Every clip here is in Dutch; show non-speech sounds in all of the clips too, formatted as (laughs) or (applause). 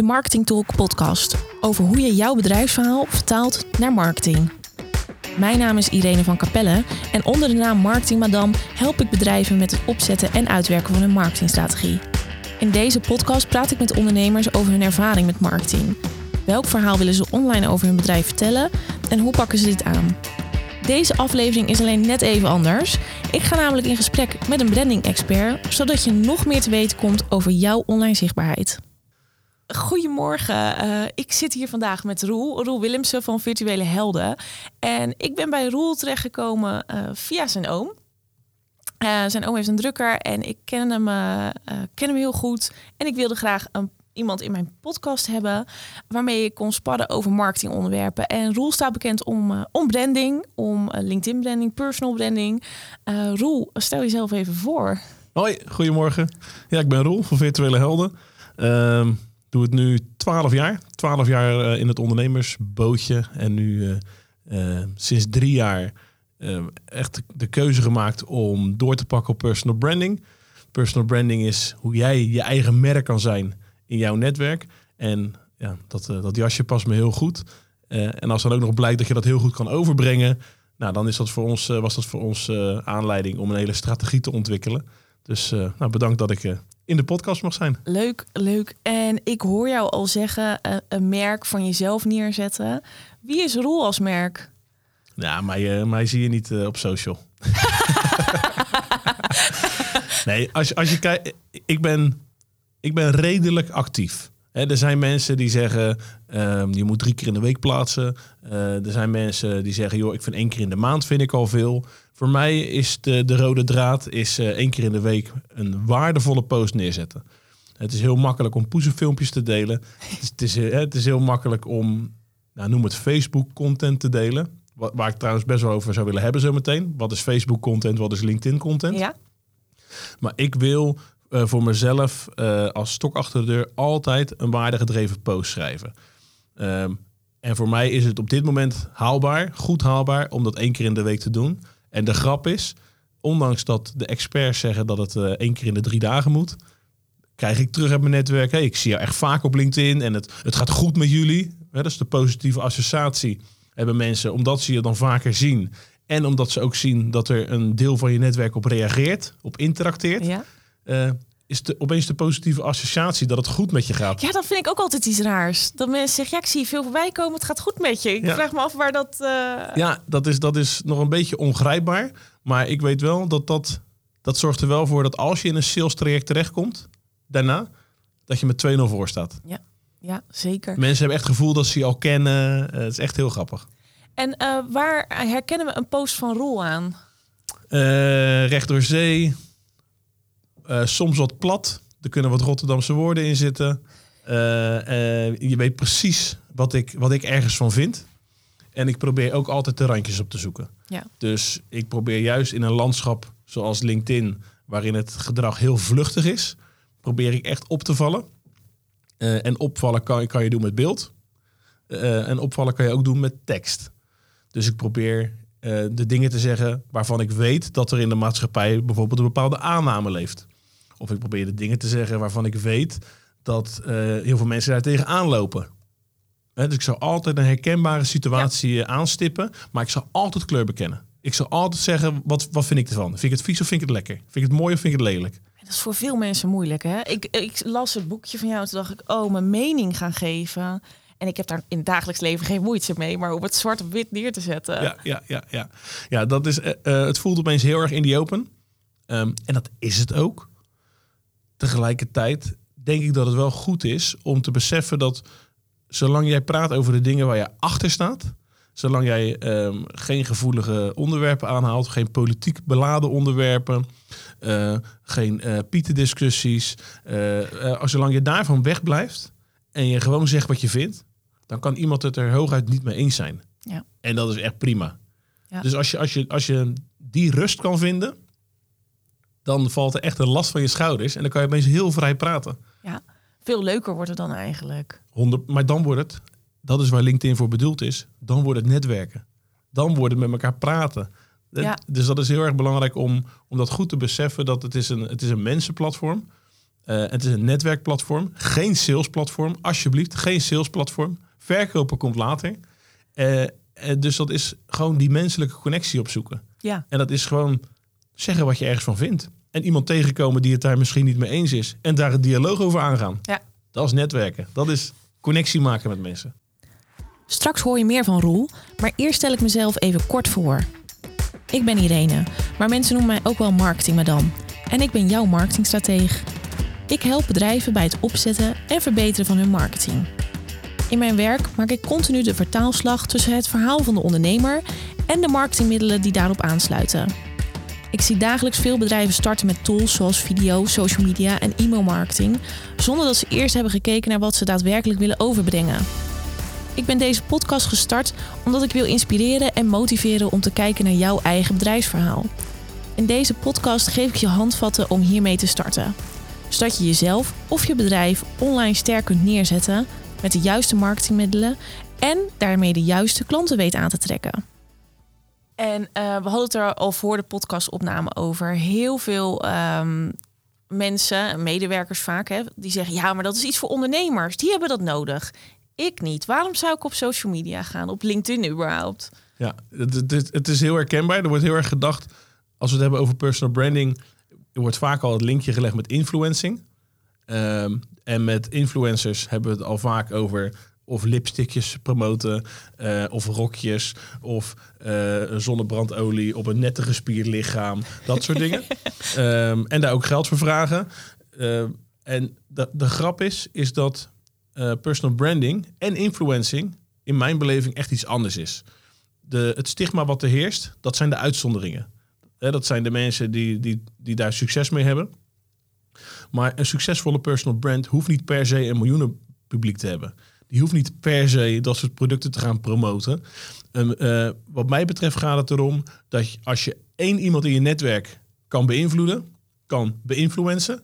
de Marketing Talk podcast over hoe je jouw bedrijfsverhaal vertaalt naar marketing. Mijn naam is Irene van Capelle en onder de naam Marketing Madame help ik bedrijven met het opzetten en uitwerken van hun marketingstrategie. In deze podcast praat ik met ondernemers over hun ervaring met marketing. Welk verhaal willen ze online over hun bedrijf vertellen en hoe pakken ze dit aan? Deze aflevering is alleen net even anders. Ik ga namelijk in gesprek met een branding expert, zodat je nog meer te weten komt over jouw online zichtbaarheid. Goedemorgen, uh, ik zit hier vandaag met Roel, Roel Willemsen van Virtuele Helden. En ik ben bij Roel terechtgekomen uh, via zijn oom. Uh, zijn oom heeft een drukker en ik ken hem, ken hem heel goed. En ik wilde graag een iemand in mijn podcast hebben waarmee ik kon sparren over marketingonderwerpen. En Roel staat bekend om, om branding, om LinkedIn branding, personal branding. Roel, stel jezelf even voor. Hoi, goedemorgen. Ja, ik ben Roel van Virtuele Helden. Ehm, doe het nu 12 jaar. 12 jaar in het ondernemersbootje. En nu sinds drie jaar echt de keuze gemaakt om door te pakken op personal branding. Personal branding is hoe jij je eigen merk kan zijn in jouw netwerk. En ja, dat, dat jasje past me heel goed. En als dan ook nog blijkt dat je dat heel goed kan overbrengen, nou, dan is dat voor ons, was dat voor ons aanleiding om een hele strategie te ontwikkelen. Dus nou, bedankt dat ik in de podcast mag zijn. Leuk, leuk. En ik hoor jou al zeggen, een merk van jezelf neerzetten. Wie is Roel als merk? Ja, mij, mij zie je niet op social. (laughs) nee, als, als je kijkt, ik ben ik ben redelijk actief. Er zijn mensen die zeggen, um, je moet drie keer in de week plaatsen. Uh, er zijn mensen die zeggen, joh, ik vind één keer in de maand vind ik al veel. Voor mij is de, de rode draad is uh, één keer in de week een waardevolle post neerzetten. Het is heel makkelijk om poezenfilmpjes te delen. Het is, het is, uh, het is heel makkelijk om, nou, noem het Facebook content te delen. Waar ik trouwens best wel over zou willen hebben zo meteen. Wat is Facebook content, wat is LinkedIn content? Ja. Maar ik wil uh, voor mezelf uh, als stok achter de deur altijd een waardegedreven post schrijven. Um, en voor mij is het op dit moment haalbaar, goed haalbaar, om dat één keer in de week te doen. En de grap is, ondanks dat de experts zeggen dat het uh, één keer in de drie dagen moet, krijg ik terug uit mijn netwerk. Hey, ik zie jou echt vaak op LinkedIn en het, het gaat goed met jullie. dat is de positieve associatie. Hebben mensen, omdat ze je dan vaker zien. En omdat ze ook zien dat er een deel van je netwerk op reageert, op interacteert. Ja uh, is de, opeens de positieve associatie dat het goed met je gaat. Ja, dat vind ik ook altijd iets raars. Dat mensen zeggen, ja, ik zie je veel voorbij komen, het gaat goed met je. Ik vraag me af waar dat... Uh... Ja, dat is, dat is nog een beetje ongrijpbaar. Maar ik weet wel dat dat, dat zorgt er wel voor dat als je in een sales traject terechtkomt, daarna, dat je met 2-0 voor staat. Ja, ja, zeker. Mensen hebben echt het gevoel dat ze je al kennen. Uh, het is echt heel grappig. En uh, waar herkennen we een post van Rol aan? recht door zee, uh, soms wat plat. Er kunnen wat Rotterdamse woorden in zitten. Uh, uh, je weet precies wat ik, wat ik ergens van vind. En ik probeer ook altijd de randjes op te zoeken. Ja. Dus ik probeer juist in een landschap zoals LinkedIn, waarin het gedrag heel vluchtig is, probeer ik echt op te vallen. en opvallen kan, kan je doen met beeld. en opvallen kan je ook doen met tekst. Dus ik probeer de dingen te zeggen waarvan ik weet dat er in de maatschappij bijvoorbeeld een bepaalde aanname leeft. Of ik probeer de dingen te zeggen waarvan ik weet dat uh, heel veel mensen daar tegenaan lopen. He, dus ik zal altijd een herkenbare situatie ja. aanstippen, maar ik zal altijd kleur bekennen. Ik zal altijd zeggen, wat, wat vind ik ervan? Vind ik het vies of vind ik het lekker? Vind ik het mooi of vind ik het lelijk? Dat is voor veel mensen moeilijk, hè? Ik, ik las het boekje van jou en toen dacht ik, oh, mijn mening gaan geven. En ik heb daar in het dagelijks leven geen moeite mee, maar om het zwart op wit neer te zetten. Ja, ja, ja, ja. ja dat is, uh, het voelt opeens heel erg in die open. Um, en dat is het ook. Tegelijkertijd denk ik dat het wel goed is om te beseffen dat zolang jij praat over de dingen waar je achter staat, zolang jij um, geen gevoelige onderwerpen aanhaalt, geen politiek beladen onderwerpen, uh, geen uh, pietendiscussies, uh, zolang je daarvan wegblijft en je gewoon zegt wat je vindt, dan kan iemand het er hooguit niet mee eens zijn. Ja. En dat is echt prima. Ja. Dus als je, als, je, als je die rust kan vinden, dan valt er echt een last van je schouders en dan kan je opeens heel vrij praten. Ja, veel leuker wordt het dan eigenlijk. 100, maar dan wordt het, dat is waar LinkedIn voor bedoeld is, dan wordt het netwerken. Dan wordt het met elkaar praten. Ja. Dus dat is heel erg belangrijk om, om dat goed te beseffen dat het is een, het is een mensenplatform. Eh, het is een netwerkplatform, geen salesplatform. Alsjeblieft, geen salesplatform. Verkopen komt later. Eh, eh, dus dat is gewoon die menselijke connectie opzoeken. Ja. En dat is gewoon zeggen wat je ergens van vindt. En iemand tegenkomen die het daar misschien niet mee eens is. En daar een dialoog over aangaan. Ja. Dat is netwerken. Dat is connectie maken met mensen. Straks hoor je meer van Roel, maar eerst stel ik mezelf even kort voor. Ik ben Irene, maar mensen noemen mij ook wel marketingmadam. En ik ben jouw marketingstrateeg. Ik help bedrijven bij het opzetten en verbeteren van hun marketing. In mijn werk maak ik continu de vertaalslag tussen het verhaal van de ondernemer en de marketingmiddelen die daarop aansluiten. Ik zie dagelijks veel bedrijven starten met tools zoals video, social media en e-mailmarketing, zonder dat ze eerst hebben gekeken naar wat ze daadwerkelijk willen overbrengen. Ik ben deze podcast gestart omdat ik wil inspireren en motiveren om te kijken naar jouw eigen bedrijfsverhaal. In deze podcast geef ik je handvatten om hiermee te starten, zodat je jezelf of je bedrijf online sterk kunt neerzetten met de juiste marketingmiddelen en daarmee de juiste klanten weet aan te trekken. En eh, we hadden het er al voor de podcastopname over. Heel veel ehm, mensen, medewerkers vaak, hè, die zeggen: ja, maar dat is iets voor ondernemers. Die hebben dat nodig. Ik niet. Waarom zou ik op social media gaan? Op LinkedIn überhaupt? Ja, het, het, is heel herkenbaar. Er wordt heel erg gedacht, als we het hebben over personal branding, er wordt vaak al het linkje gelegd met influencing. Ehm, en met influencers hebben we het al vaak over of lipstickjes promoten, eh, of rokjes, of uh, zonnebrandolie op een nette gespierd lichaam, dat soort dingen. (laughs) Ehm, en daar ook geld voor vragen. Ehm, en de, de grap is, is dat uh, personal branding en influencing in mijn beleving echt iets anders is. De, het stigma wat er heerst, dat zijn de uitzonderingen. dat zijn de mensen die, die, die daar succes mee hebben. Maar een succesvolle personal brand hoeft niet per se een miljoenen publiek te hebben. Die hoeft niet per se dat soort producten te gaan promoten. uh, wat mij betreft gaat het erom dat je, als je één iemand in je netwerk kan beïnvloeden, kan beïnfluencen,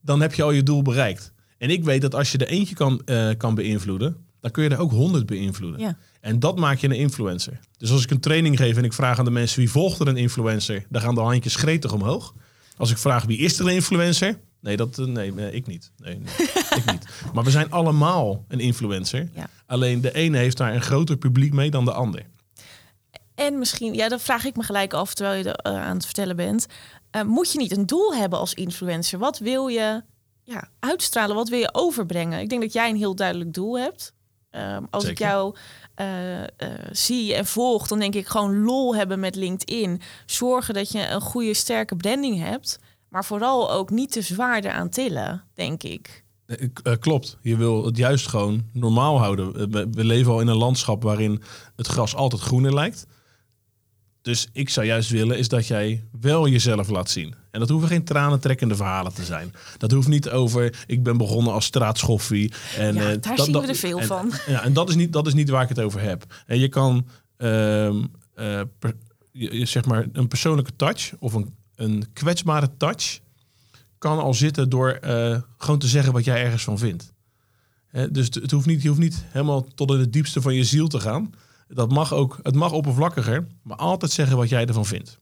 dan heb je al je doel bereikt. En ik weet dat als je er eentje kan, uh, kan beïnvloeden, dan kun je er ook honderd beïnvloeden. Ja. En dat maak je een influencer. Dus als ik een training geef en ik vraag aan de mensen wie volgt er een influencer, dan gaan de handjes gretig omhoog. Als ik vraag wie is er een influencer, nee, dat, nee, nee ik niet. Nee, nee ik niet. (laughs) Maar we zijn allemaal een influencer. Ja. Alleen de ene heeft daar een groter publiek mee dan de ander. En misschien, ja, dat vraag ik me gelijk af terwijl je er uh, aan het vertellen bent. Uh, moet je niet een doel hebben als influencer? Wat wil je ja, uitstralen? Wat wil je overbrengen? Ik denk dat jij een heel duidelijk doel hebt. Um, als Zeker. ik jou uh, uh, zie en volg, dan denk ik gewoon lol hebben met LinkedIn. Zorgen dat je een goede, sterke branding hebt. Maar vooral ook niet te zwaar eraan tillen, denk ik. Uh, klopt. Je wil het juist gewoon normaal houden. We, we leven al in een landschap waarin het gras altijd groener lijkt. Dus ik zou juist willen is dat jij wel jezelf laat zien. En dat hoeven geen tranentrekkende verhalen te zijn. Dat hoeft niet over ik ben begonnen als straatschoffie. En, ja, uh, daar dat, zien dat, we er veel en, van. Ja, en dat is, niet, dat is niet waar ik het over heb. En je kan uh, uh, per, je, zeg maar een persoonlijke touch of een, een kwetsbare touch kan al zitten door uh, gewoon te zeggen wat jij ergens van vindt. He, dus het hoeft niet, je hoeft niet helemaal tot in het diepste van je ziel te gaan. Dat mag ook, het mag oppervlakkiger, maar altijd zeggen wat jij ervan vindt.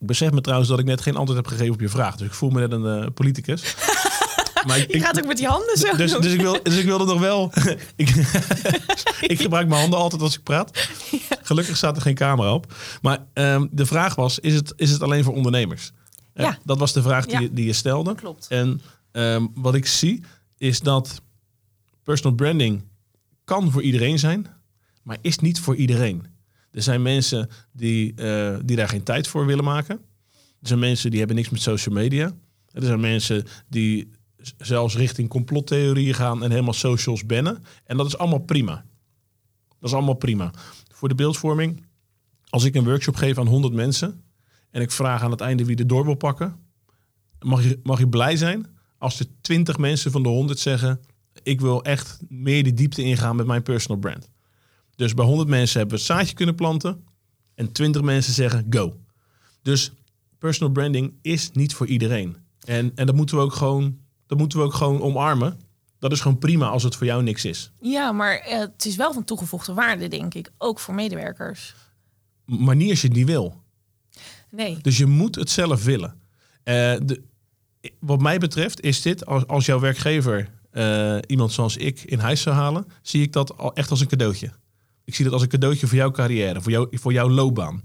Ik besef me trouwens dat ik net geen antwoord heb gegeven op je vraag. Dus ik voel me net een uh, politicus. (laughs) maar ik, je gaat ook met die handen zo. Dus, dus, ik, wil, dus ik wilde nog wel. (laughs) (laughs) ik, ik gebruik mijn handen altijd als ik praat. Gelukkig staat er geen camera op. Maar um, de vraag was: is het, is het alleen voor ondernemers? Ja. Dat was de vraag die, ja. die je stelde. Klopt. En um, wat ik zie is dat personal branding kan voor iedereen zijn, maar is niet voor iedereen. Er zijn mensen die, uh, die daar geen tijd voor willen maken. Er zijn mensen die hebben niks met social media. Er zijn mensen die zelfs richting complottheorieën gaan en helemaal socials bannen. En dat is allemaal prima. Dat is allemaal prima. Voor de beeldvorming, als ik een workshop geef aan 100 mensen en ik vraag aan het einde wie de door wil pakken, mag je, mag je blij zijn als er 20 mensen van de 100 zeggen: Ik wil echt meer de diepte ingaan met mijn personal brand. Dus bij 100 mensen hebben we het zaadje kunnen planten en 20 mensen zeggen: Go. Dus personal branding is niet voor iedereen. En, en dat moeten we ook gewoon, dat moeten we ook gewoon omarmen. Dat is gewoon prima als het voor jou niks is. Ja, maar uh, het is wel van toegevoegde waarde, denk ik. Ook voor medewerkers. Maar niet als je het niet wil. Nee. Dus je moet het zelf willen. Uh, de, wat mij betreft is dit, als, als jouw werkgever eh, iemand zoals ik in huis zou halen, zie ik dat al echt als een cadeautje. Ik zie dat als een cadeautje voor jouw carrière, voor, jou, voor jouw loopbaan.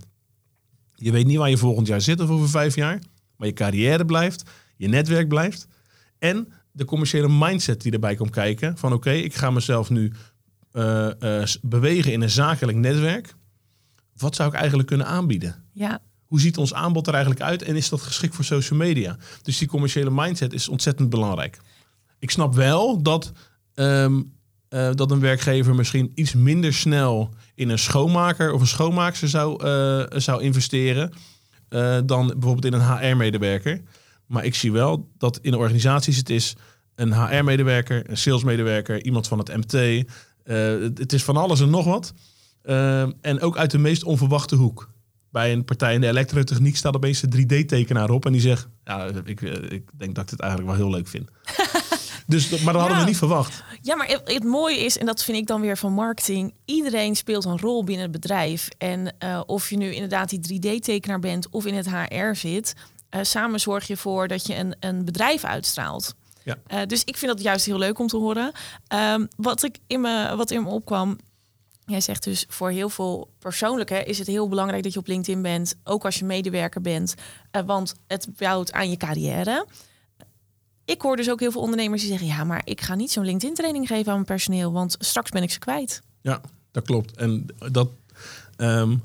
Je weet niet waar je volgend jaar zit of over vijf jaar, maar je carrière blijft, je netwerk blijft. En de commerciële mindset die erbij komt kijken. Van oké, ik ga mezelf nu eh, eh, bewegen in een zakelijk netwerk. Wat zou ik eigenlijk kunnen aanbieden? Ja, Hoe ziet ons aanbod er eigenlijk uit en is dat geschikt voor social media? Dus die commerciële mindset is ontzettend belangrijk. Ik snap wel dat, ehm, eh, dat een werkgever misschien iets minder snel in een schoonmaker of een schoonmaakster zou, zou investeren dan bijvoorbeeld in een HR-medewerker. Maar ik zie wel dat in organisaties het is een HR-medewerker, een salesmedewerker, iemand van het MT. eh, het, is van alles en nog wat. Ehm, en ook uit de meest onverwachte hoek. Bij een partij in de elektrotechniek staat opeens een 3D-tekenaar op en die zegt: Ja, ik, eh, ik denk dat ik dit eigenlijk wel heel leuk vind. (laughs) dus, maar dat hadden Ja. we niet verwacht. Ja, maar het, het mooie is, en dat vind ik dan weer van marketing, iedereen speelt een rol binnen het bedrijf. En eh, of je nu inderdaad die 3D-tekenaar bent of in het HR zit, eh, samen zorg je ervoor dat je een, een bedrijf uitstraalt. Ja. Eh, dus ik vind dat juist heel leuk om te horen. Ehm, wat, ik in me, wat in me opkwam, jij zegt dus voor heel veel persoonlijke is het heel belangrijk dat je op LinkedIn bent, ook als je medewerker bent, eh, want het bouwt aan je carrière. Ik hoor dus ook heel veel ondernemers die zeggen: ja, maar ik ga niet zo'n LinkedIn-training geven aan mijn personeel, want straks ben ik ze kwijt. Ja, dat klopt. En dat, ehm,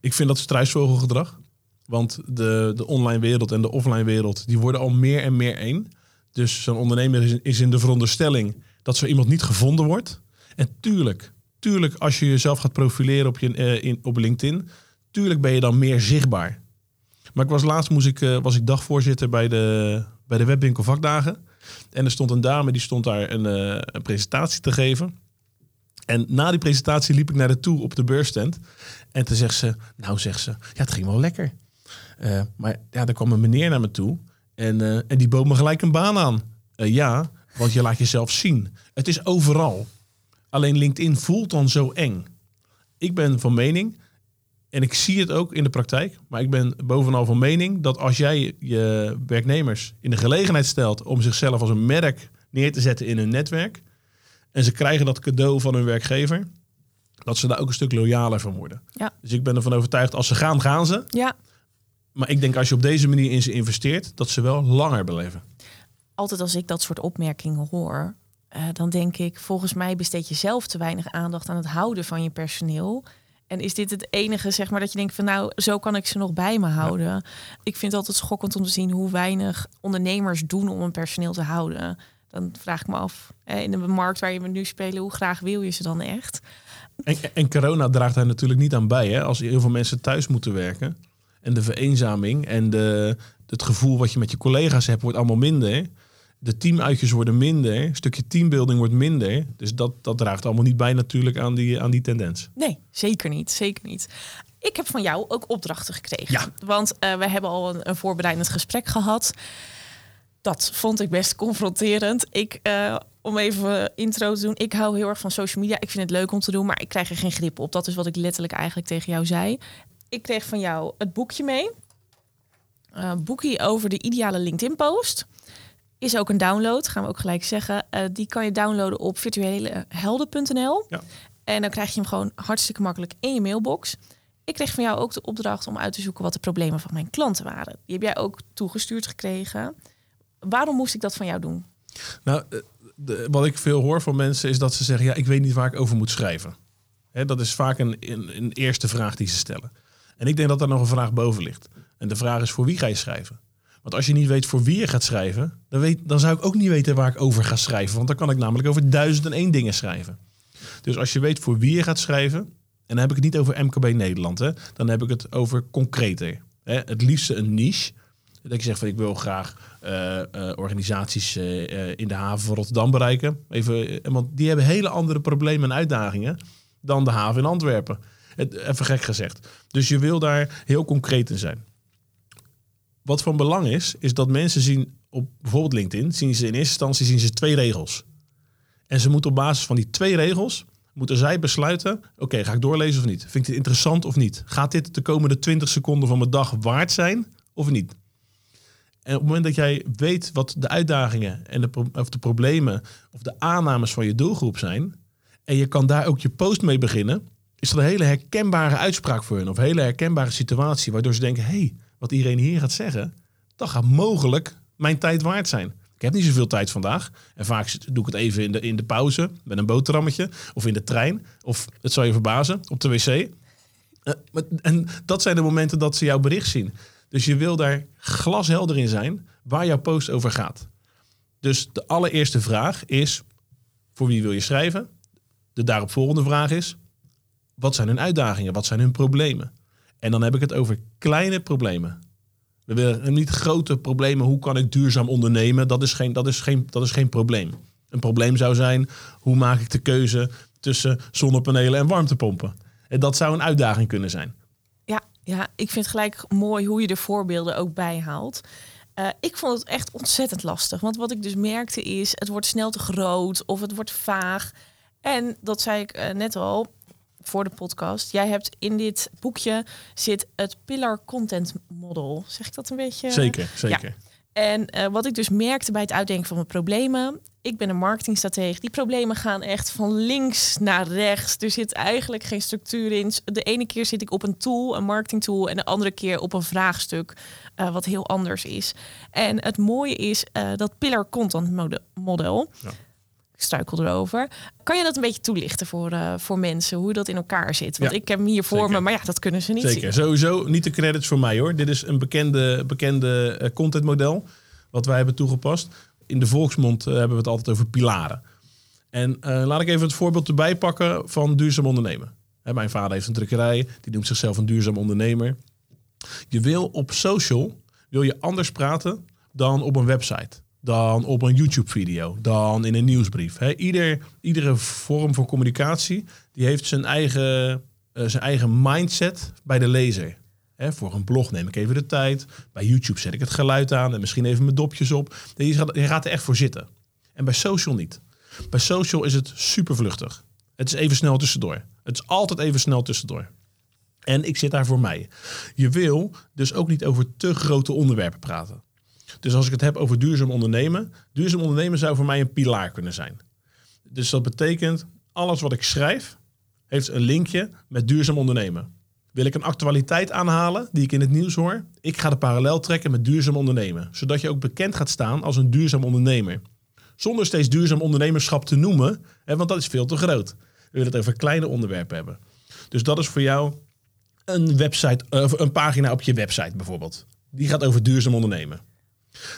ik vind dat struisvogelgedrag. Want de, de online wereld en de offline wereld, die worden al meer en meer één. Dus zo'n ondernemer is, in de veronderstelling dat zo iemand niet gevonden wordt. En tuurlijk, tuurlijk als je jezelf gaat profileren op, je, eh, in, op LinkedIn, tuurlijk ben je dan meer zichtbaar. Maar ik was laatst moest ik, eh, was ik dagvoorzitter bij de, bij de webwinkel vakdagen. En er stond een dame die stond daar een, een presentatie te geven. En na die presentatie liep ik naar de toe op de beursstand. En toen zegt ze, nou zegt ze, ja het ging wel lekker. Eh, maar ja, er kwam een meneer naar me toe. En, eh, en die bood me gelijk een baan aan. Eh, ja, want je laat jezelf zien. Het is overal. Alleen LinkedIn voelt dan zo eng. Ik ben van mening, en ik zie het ook in de praktijk, maar ik ben bovenal van mening dat als jij je werknemers in de gelegenheid stelt om zichzelf als een merk neer te zetten in hun netwerk, en ze krijgen dat cadeau van hun werkgever, dat ze daar ook een stuk loyaler van worden. Ja. Dus ik ben ervan overtuigd, als ze gaan, gaan ze. Ja, Maar ik denk als je op deze manier in ze investeert, dat ze wel langer beleven. altijd als ik dat soort opmerkingen hoor, eh, dan denk ik: volgens mij besteed je zelf te weinig aandacht aan het houden van je personeel. En is dit het enige, zeg maar, dat je denkt van nou, zo kan ik ze nog bij me houden. Ik vind het altijd schokkend om te zien hoe weinig ondernemers doen om een personeel te houden. Dan vraag ik me af, in de markt waar je we nu spelen, hoe graag wil je ze dan echt? En, en corona draagt daar natuurlijk niet aan bij. Hè? Als heel veel mensen thuis moeten werken. En de vereenzaming en de, het gevoel wat je met je collega's hebt, wordt allemaal minder. De teamuitjes worden minder. Een stukje teambuilding wordt minder. Dus dat, dat draagt allemaal niet bij natuurlijk aan die, aan die tendens. Nee, zeker niet. Zeker niet. Ik heb van jou ook opdrachten gekregen. Ja. Want eh, we hebben al een, een voorbereidend gesprek gehad. Dat vond ik best confronterend. Ik, eh, om even intro te doen. Ik hou heel erg van social media. Ik vind het leuk om te doen, maar ik krijg er geen grip op. Dat is wat ik letterlijk eigenlijk tegen jou zei. Ik kreeg van jou het boekje mee. Een boekje over de ideale LinkedIn-post. Is ook een download, gaan we ook gelijk zeggen. Eh, die kan je downloaden op virtuelehelden.nl. Ja. En dan krijg je hem gewoon hartstikke makkelijk in je mailbox. Ik kreeg van jou ook de opdracht om uit te zoeken wat de problemen van mijn klanten waren. Die heb jij ook toegestuurd gekregen. Waarom moest ik dat van jou doen? Nou, eh, de- wat ik veel hoor van mensen is dat ze zeggen: Ja, ik weet niet waar ik over moet schrijven. Dat is vaak een, een, een eerste vraag die ze stellen. En ik denk dat daar nog een vraag boven ligt. En de vraag is: voor wie ga je schrijven? Want als je niet weet voor wie je gaat schrijven, dan, weet, dan zou ik ook niet weten waar ik over ga schrijven. Want dan kan ik namelijk over duizend en één dingen schrijven. Dus als je weet voor wie je gaat schrijven, en dan heb ik het niet over MKB Nederland, hè, dan heb ik het over concreter. Hè, het liefste een niche. Dat ik zeg van ik wil graag eh, eh, organisaties eh, in de haven van Rotterdam bereiken. Even, want die hebben hele andere problemen en uitdagingen dan de haven in Antwerpen. Even gek gezegd. Dus je wil daar heel concreet in zijn. Wat van belang is, is dat mensen zien op bijvoorbeeld LinkedIn, zien ze in eerste instantie zien ze twee regels. En ze moeten op basis van die twee regels, moeten zij besluiten, oké, ga ik doorlezen of niet? Vind ik dit interessant of niet? Gaat dit de komende 20 seconden van mijn dag waard zijn of niet? En op het moment dat jij weet wat de uitdagingen en de, of de problemen of de aannames van je doelgroep zijn, en je kan daar ook je post mee beginnen, is dat een hele herkenbare uitspraak voor hun of een hele herkenbare situatie, waardoor ze denken: hé, hey, wat iedereen hier gaat zeggen, dat gaat mogelijk mijn tijd waard zijn. Ik heb niet zoveel tijd vandaag. En vaak doe ik het even in de, in de pauze met een boterhammetje. Of in de trein. Of, het zal je verbazen, op de wc. Eh, en dat zijn de momenten dat ze jouw bericht zien. Dus je wil daar glashelder in zijn waar jouw post over gaat. Dus de allereerste vraag is, voor wie wil je schrijven? De daaropvolgende vraag is, wat zijn hun uitdagingen? Wat zijn hun problemen? En dan heb ik het over kleine problemen. We willen niet grote problemen. Hoe kan ik duurzaam ondernemen? Dat is geen, dat is geen, dat is geen probleem. Een probleem zou zijn, hoe maak ik de keuze tussen zonnepanelen en warmtepompen? En dat zou een uitdaging kunnen zijn. Ja, ja, ik vind gelijk mooi hoe je de voorbeelden ook bijhaalt. Eh, ik vond het echt ontzettend lastig. Want wat ik dus merkte is, het wordt snel te groot of het wordt vaag. En dat zei ik eh, net al voor de podcast. Jij hebt in dit boekje zit het Pillar Content Model. Zeg ik dat een beetje? Zeker, zeker. En eh, wat ik dus merkte bij het uitdenken van mijn problemen. Ik ben een marketingstratege. Die problemen gaan echt van links naar rechts. Er zit eigenlijk geen structuur in. De ene keer zit ik op een tool, een marketingtool. En de andere keer op een vraagstuk. eh, wat heel anders is. En het mooie is eh, dat Pillar Content mode- Model. Ja. Ik struikel erover. Kan je dat een beetje toelichten voor, eh, voor mensen? Hoe dat in elkaar zit? Want Ja, ik heb hem hier voor zeker. me. Maar ja, dat kunnen ze niet Zeker. zien. Sowieso niet de credits voor mij hoor. Dit is een bekende, bekende eh, contentmodel wat wij hebben toegepast. In de volksmond eh, hebben we het altijd over pilaren. En laat ik even het voorbeeld erbij pakken van duurzaam ondernemen. Hè, mijn vader heeft een drukkerij, die noemt zichzelf een duurzaam ondernemer. Je wil op social wil je anders praten dan op een website, dan op een YouTube-video, dan in een nieuwsbrief. Ieder, iedere vorm van communicatie die heeft zijn eigen, eh, zijn eigen mindset bij de lezer. Voor een blog neem ik even de tijd. Bij YouTube zet ik het geluid aan en misschien even mijn dopjes op. Je gaat, je gaat er echt voor zitten. En bij social niet. Bij social is het super vluchtig. Het is even snel tussendoor. Het is altijd even snel tussendoor. En ik zit daar voor mij. Je wil dus ook niet over te grote onderwerpen praten. Dus als ik het heb over duurzaam ondernemen, duurzaam ondernemen zou voor mij een pilaar kunnen zijn. Dus dat betekent alles wat ik schrijf heeft een linkje met duurzaam ondernemen. Wil ik een actualiteit aanhalen die ik in het nieuws hoor? Ik ga de parallel trekken met duurzaam ondernemen, zodat je ook bekend gaat staan als een duurzaam ondernemer. Zonder steeds duurzaam ondernemerschap te noemen, hè, want dat is veel te groot. We willen het over kleine onderwerpen hebben. Dus dat is voor jou een website, of een pagina op je website bijvoorbeeld. Die gaat over duurzaam ondernemen.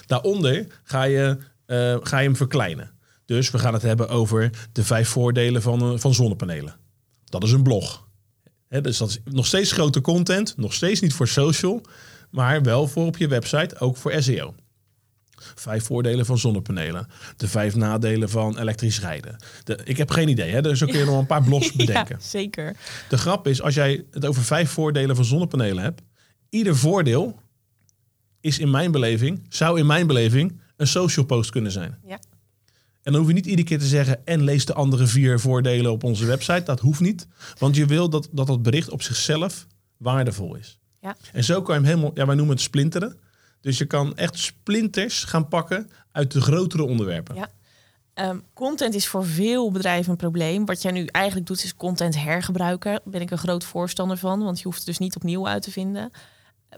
Daaronder ga je, eh, ga je hem verkleinen. Dus we gaan het hebben over de vijf voordelen van, eh, van zonnepanelen. Dat is een blog. Dus dat is nog steeds grote content, nog steeds niet voor social, maar wel voor op je website, ook voor SEO. Vijf voordelen van zonnepanelen. De vijf nadelen van elektrisch rijden. De, ik heb geen idee, hè? dus zo kun je nog een paar (laughs) blogs bedenken. Ja, zeker. De grap is, als jij het over vijf voordelen van zonnepanelen hebt, ieder voordeel is in mijn beleving, zou in mijn beleving een social post kunnen zijn. Ja. En dan hoef je niet iedere keer te zeggen en lees de andere vier voordelen op onze website. Dat hoeft niet, want je wil dat dat, dat bericht op zichzelf waardevol is. Ja. En zo kan je hem helemaal, ja, wij noemen het splinteren. Dus je kan echt splinters gaan pakken uit de grotere onderwerpen. Ja. Ehm, content is voor veel bedrijven een probleem. Wat jij nu eigenlijk doet, is content hergebruiken. Daar ben ik een groot voorstander van, want je hoeft het dus niet opnieuw uit te vinden.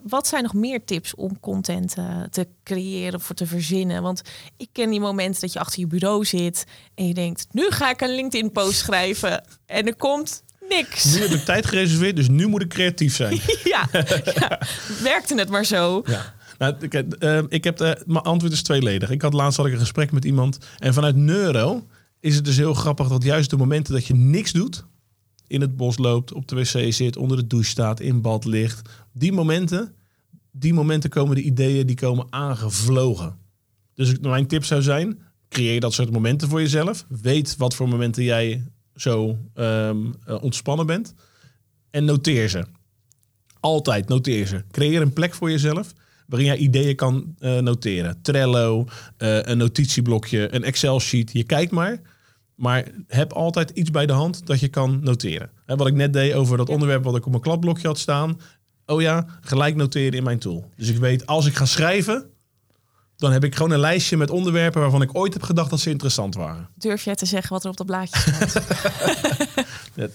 Wat zijn nog meer tips om content eh, te creëren of te verzinnen? Want ik ken die momenten dat je achter je bureau zit en je denkt: nu ga ik een LinkedIn-post schrijven en er komt niks. Nu heb ik tijd gereserveerd, dus nu moet ik creatief zijn. (laughs) ja, ja, werkte het maar zo. Ja. Nou, ik, eh, ik heb de, mijn antwoord is tweeledig. Ik had laatst had ik een gesprek met iemand. En vanuit neuro is het dus heel grappig dat juist de momenten dat je niks doet, in het bos loopt, op de wc zit, onder de douche staat, in bad ligt, die momenten, die momenten komen de ideeën, die komen aangevlogen. Dus mijn tip zou zijn, creëer dat soort momenten voor jezelf. Weet wat voor momenten jij zo ehm, eh, ontspannen bent. En noteer ze. Altijd noteer ze. Creëer een plek voor jezelf waarin jij ideeën kan eh, noteren. Trello, eh, een notitieblokje, een Excel-sheet. Je kijkt maar. Maar heb altijd iets bij de hand dat je kan noteren. Hè, wat ik net deed over dat onderwerp wat ik op mijn kladblokje had staan. Oh ja, gelijk noteren in mijn tool. Dus ik weet, als ik ga schrijven, dan heb ik gewoon een lijstje met onderwerpen waarvan ik ooit heb gedacht dat ze interessant waren. Durf jij te zeggen wat er op (laughs) (laughs) dat blaadje staat?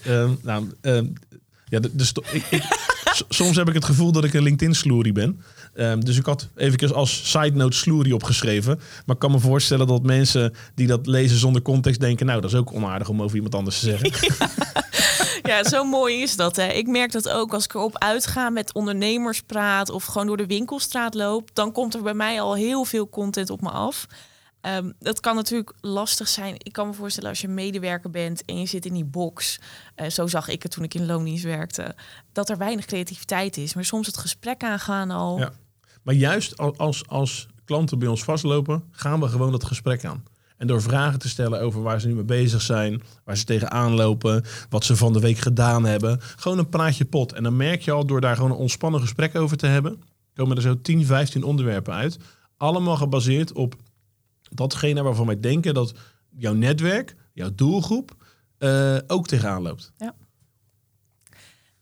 uh, nou, uh, ja, dus ik, ik, soms heb ik het gevoel dat ik een LinkedIn-sloerie ben. Um, dus ik had even als side note sloerie opgeschreven. Maar ik kan me voorstellen dat mensen die dat lezen zonder context denken... nou, dat is ook onaardig om over iemand anders te zeggen. (laughs) Ja, zo mooi is dat. Hè. Ik merk dat ook als ik erop uitga met ondernemers praat... of gewoon door de winkelstraat loop... dan komt er bij mij al heel veel content op me af... Um, dat kan natuurlijk lastig zijn. Ik kan me voorstellen als je medewerker bent en je zit in die box. Uh, zo zag ik het toen ik in loondienst werkte. Dat er weinig creativiteit is. Maar soms het gesprek aangaan al. Ja. Maar juist als, als klanten bij ons vastlopen, gaan we gewoon dat gesprek aan. En door vragen te stellen over waar ze nu mee bezig zijn, waar ze tegenaan lopen, wat ze van de week gedaan hebben. Gewoon een praatje pot. En dan merk je al, door daar gewoon een ontspannen gesprek over te hebben, komen er zo 10, 15 onderwerpen uit. Allemaal gebaseerd op datgene waarvan wij denken dat jouw netwerk, jouw doelgroep, uh, ook tegenaan loopt. Ja.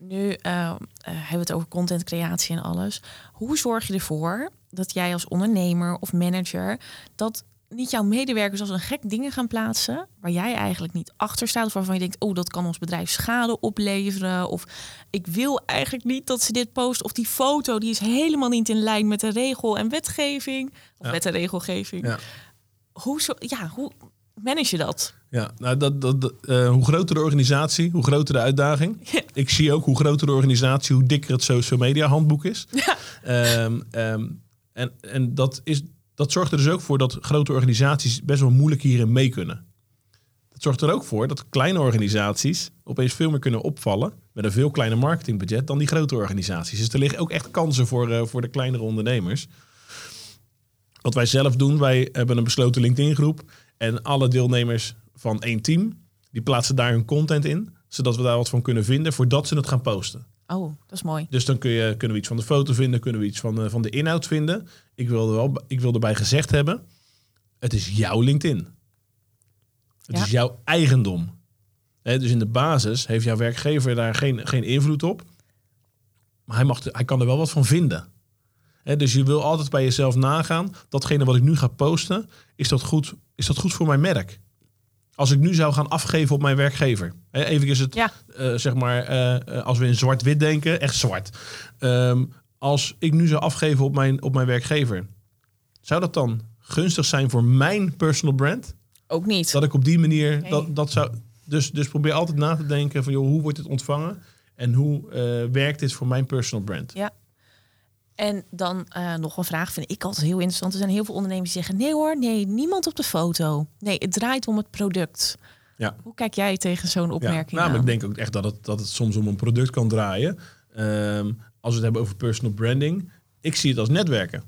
Nu uh, hebben we het over contentcreatie en alles. Hoe zorg je ervoor dat jij als ondernemer of manager dat niet jouw medewerkers als een gek dingen gaan plaatsen waar jij eigenlijk niet achter staat of waarvan je denkt, oh, dat kan ons bedrijf schade opleveren of ik wil eigenlijk niet dat ze dit posten of die foto die is helemaal niet in lijn met de regel en wetgeving of ja. wet en regelgeving. Ja hoe, zo, ja, hoe manage je dat? Ja, nou, dat, dat, uh, hoe groter de organisatie, hoe groter de uitdaging. Ik zie ook hoe groter de organisatie, hoe dikker het social media handboek is. Ja. Ehm, ehm, en en dat, is, dat zorgt er dus ook voor dat grote organisaties best wel moeilijk hierin mee kunnen. Dat zorgt er ook voor dat kleine organisaties opeens veel meer kunnen opvallen met een veel kleiner marketingbudget dan die grote organisaties. Dus er liggen ook echt kansen voor, uh, voor de kleinere ondernemers. Wat wij zelf doen, wij hebben een besloten LinkedIn groep. En alle deelnemers van één team, die plaatsen daar hun content in. Zodat we daar wat van kunnen vinden voordat ze het gaan posten. Oh, dat is mooi. Dus dan kun je, kunnen we iets van de foto vinden, kunnen we iets van de, van de inhoud vinden. Ik wilde, wel, ik wilde erbij gezegd hebben, het is jouw LinkedIn. Het is jouw eigendom. dus in de basis heeft jouw werkgever daar geen, geen invloed op. Maar hij, mag, hij kan er wel wat van vinden dus je wil altijd bij jezelf nagaan, datgene wat ik nu ga posten, is dat goed, is dat goed voor mijn merk? Als ik nu zou gaan afgeven op mijn werkgever. even is het, ja. uh, zeg maar, uh, als we in zwart-wit denken, echt zwart. Um, als ik nu zou afgeven op mijn, op mijn werkgever, zou dat dan gunstig zijn voor mijn personal brand? Ook niet. Dat ik op die manier, dat, dat zou, dus, dus probeer altijd na te denken van, joh, hoe wordt het ontvangen? En hoe uh, werkt dit voor mijn personal brand? Ja, en dan uh, nog een vraag, vind ik altijd heel interessant. Er zijn heel veel ondernemers die zeggen: nee hoor, nee, niemand op de foto. Nee, het draait om het product. Ja. Hoe kijk jij tegen zo'n opmerking? Ja, nou, ik denk ook echt dat het, dat het soms om een product kan draaien. Um, als we het hebben over personal branding, ik zie het als netwerken.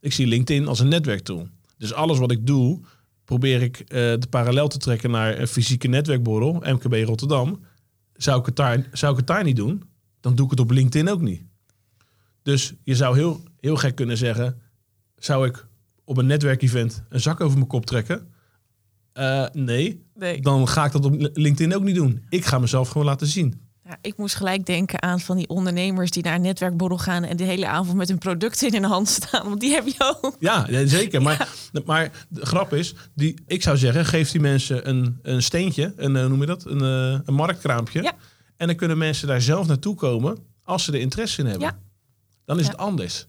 Ik zie LinkedIn als een netwerktool. Dus alles wat ik doe, probeer ik uh, de parallel te trekken naar een fysieke netwerkborrel, MKB Rotterdam. Zou ik, het daar, zou ik het daar niet doen, dan doe ik het op LinkedIn ook niet. Dus je zou heel, heel gek kunnen zeggen: zou ik op een netwerkevent een zak over mijn kop trekken? Uh, nee. nee. Dan ga ik dat op LinkedIn ook niet doen. Ik ga mezelf gewoon laten zien. Ja, ik moest gelijk denken aan van die ondernemers die naar een netwerkborrel gaan en de hele avond met hun producten in hun hand staan. Want die heb je ook. Ja, zeker. Maar, maar de grap is, die, ik zou zeggen, geef die mensen een, een steentje, een, uh, noem je dat, een, uh, een marktkraampje. Ja. En dan kunnen mensen daar zelf naartoe komen als ze er interesse in hebben. Dan is het anders.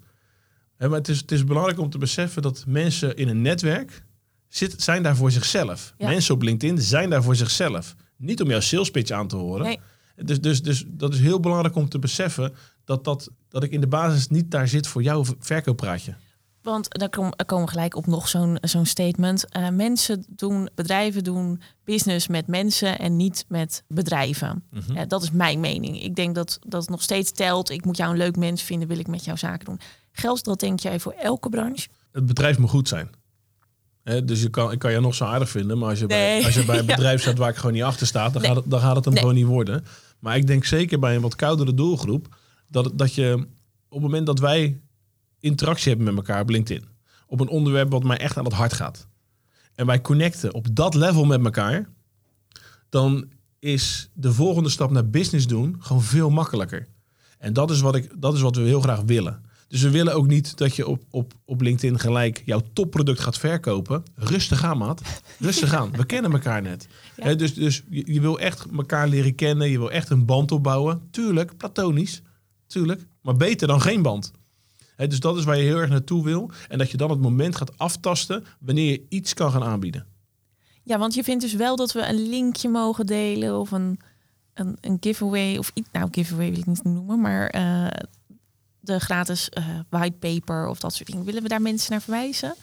maar het is, het is belangrijk om te beseffen dat mensen in een netwerk zit, zijn daar voor zichzelf. Mensen op LinkedIn zijn daar voor zichzelf. Niet om jouw sales pitch aan te horen. Nee. Dus, dus, dus dat is heel belangrijk om te beseffen dat, dat, dat ik in de basis niet daar zit voor jouw verkooppraatje. Want dan komen we gelijk op nog zo'n zo'n statement. Uh, mensen doen, bedrijven doen business met mensen en niet met bedrijven. Mhm. dat is mijn mening. Ik denk dat dat nog steeds telt. Ik moet jou een leuk mens vinden, wil ik met jou zaken doen. Geldt dat denk jij voor elke branche? Het bedrijf moet goed zijn. dus je kan, ik kan je nog zo aardig vinden, maar als je, bij, als je bij een (laughs) bedrijf staat waar ik gewoon niet achter sta, dan, gaat, het, dan gaat het hem gewoon niet worden. Maar ik denk zeker bij een wat koudere doelgroep, dat, dat je op het moment dat wij interactie hebben met elkaar op LinkedIn. Op een onderwerp wat mij echt aan het hart gaat. En wij connecten op dat level met elkaar. Dan is de volgende stap naar business doen gewoon veel makkelijker. En dat is wat, ik, dat is wat we heel graag willen. Dus we willen ook niet dat je op, op, op LinkedIn gelijk jouw topproduct gaat verkopen. Rustig aan, maat. Rustig aan. We kennen elkaar net. Ja. Dus dus je, je wil echt elkaar leren kennen. Je wil echt een band opbouwen. Tuurlijk, platonisch. Tuurlijk. Maar beter dan geen band. Dus dat is waar je heel erg naartoe wil. En dat je dan het moment gaat aftasten wanneer je iets kan gaan aanbieden. Ja, want je vindt dus wel dat we een linkje mogen delen of een, een, een giveaway of iets. Nou, giveaway wil ik niet noemen, maar eh, de gratis eh whitepaper of dat soort dingen. Willen we daar mensen naar verwijzen?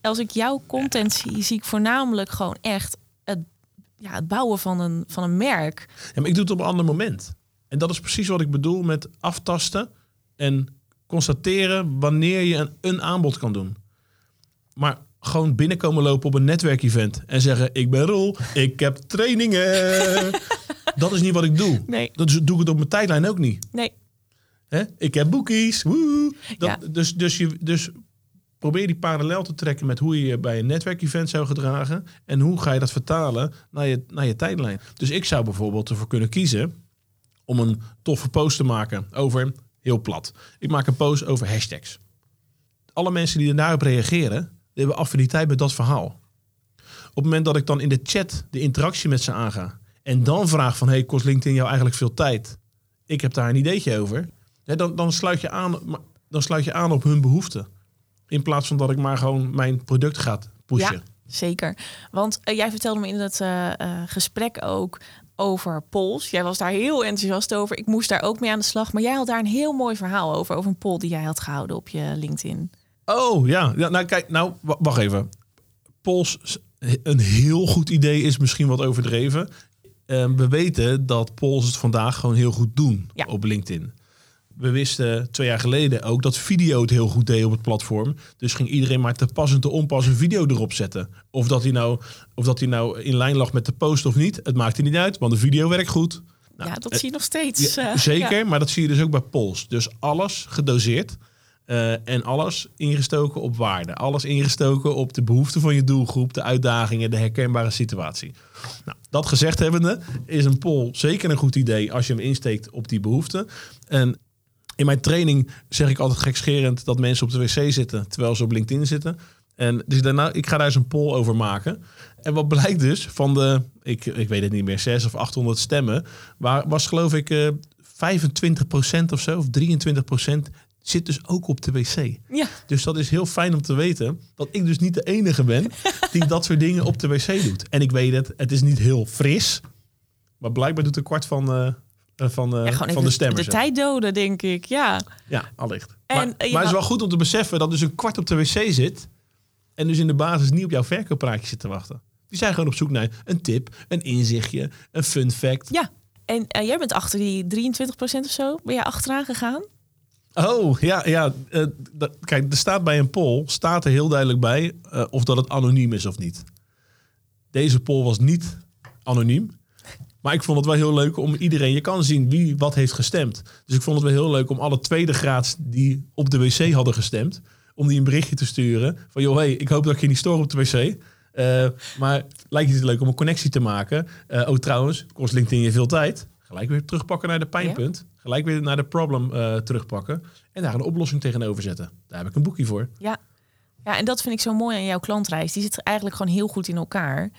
Als ik jouw content zie, zie ik voornamelijk gewoon echt het, ja, het bouwen van een, van een merk. Ja, maar ik doe het op een ander moment. En dat is precies wat ik bedoel met aftasten en constateren wanneer je een, een aanbod kan doen. Maar gewoon binnenkomen lopen op een netwerkevent en zeggen: Ik ben Roel, ik heb trainingen. (laughs) dat is niet wat ik doe. Nee, Dat doe ik het op mijn tijdlijn ook niet. nee. Hè? Ik heb boekies. Woe. Dat, Ja. dus, dus, je, dus probeer die parallel te trekken met hoe je je bij een netwerkevent zou gedragen. En hoe ga je dat vertalen naar je, naar je tijdlijn. Dus ik zou bijvoorbeeld ervoor kunnen kiezen om een toffe post te maken over, heel plat. Ik maak een post over hashtags. Alle mensen die daarop reageren, die hebben affiniteit met dat verhaal. Op het moment dat ik dan in de chat de interactie met ze aanga en dan vraag van, hey, kost LinkedIn jou eigenlijk veel tijd? Ik heb daar een ideetje over. Ja, dan, dan, sluit je aan, dan sluit je aan op hun behoeften. In plaats van dat ik maar gewoon mijn product ga pushen. Ja, zeker. Want eh, jij vertelde me in het eh, eh, gesprek ook over polls. Jij was daar heel enthousiast over. Ik moest daar ook mee aan de slag. Maar jij had daar een heel mooi verhaal over. Over een poll die jij had gehouden op je LinkedIn. Oh ja. ja, nou kijk, nou wa- wacht even. Polls, een heel goed idee is misschien wat overdreven. Eh, we weten dat polls het vandaag gewoon heel goed doen Ja. op LinkedIn. We wisten twee jaar geleden ook dat video het heel goed deed op het platform. Dus ging iedereen maar te pas en te onpas een video erop zetten. Of dat hij nou, of dat hij nou in lijn lag met de post of niet. Het maakte niet uit, want de video werkt goed. Nou, ja, dat eh, zie je nog steeds. ja, eh, zeker, ja. maar dat zie je dus ook bij polls. Dus alles gedoseerd eh, en alles ingestoken op waarde. Alles ingestoken op de behoeften van je doelgroep, de uitdagingen, de herkenbare situatie. Nou, dat gezegd hebbende is een poll zeker een goed idee als je hem insteekt op die behoeften. En in mijn training zeg ik altijd gekscherend dat mensen op de wc zitten terwijl ze op LinkedIn zitten. En dus daarna, ik ga daar eens een poll over maken. En wat blijkt dus van de, ik, ik weet het niet meer, 6 of 800 stemmen, waar, was geloof ik eh 25% of zo, of 23% zit dus ook op de wc. Ja, Dus dat is heel fijn om te weten dat ik dus niet de enige ben die dat soort dingen op de wc doet. En ik weet het, het is niet heel fris, maar blijkbaar doet een kwart van, eh, van, eh, ja gewoon van de stemmers. de tijd doden, denk ik. Ja, Ja, allicht. En, maar, eh, maar het is wel goed om te beseffen dat dus een kwart op de wc zit. En dus in de basis niet op jouw verkooppraatje zit te wachten. Die zijn gewoon op zoek naar een tip, een inzichtje, een fun fact. ja. En eh, jij bent achter die 23% of zo. Ben jij achteraan gegaan? Oh, ja, ja. kijk, er staat bij een poll, staat er heel duidelijk bij of dat het anoniem is of niet. Deze poll was niet anoniem. Maar ik vond het wel heel leuk om iedereen... Je kan zien wie wat heeft gestemd. Dus ik vond het wel heel leuk om alle tweede graads die op de wc hadden gestemd... om die een berichtje te sturen van... joh, hey, ik hoop dat ik je niet stoor op de wc. Eh, maar lijkt je het leuk om een connectie te maken? Eh, oh, trouwens, kost LinkedIn je veel tijd. Gelijk weer terugpakken naar de pijnpunt. Gelijk weer naar de problem eh, terugpakken. En daar een oplossing tegenover zetten. Daar heb ik een boekje voor. Ja. ja, en dat vind ik zo mooi aan jouw klantreis. Die zit eigenlijk gewoon heel goed in elkaar.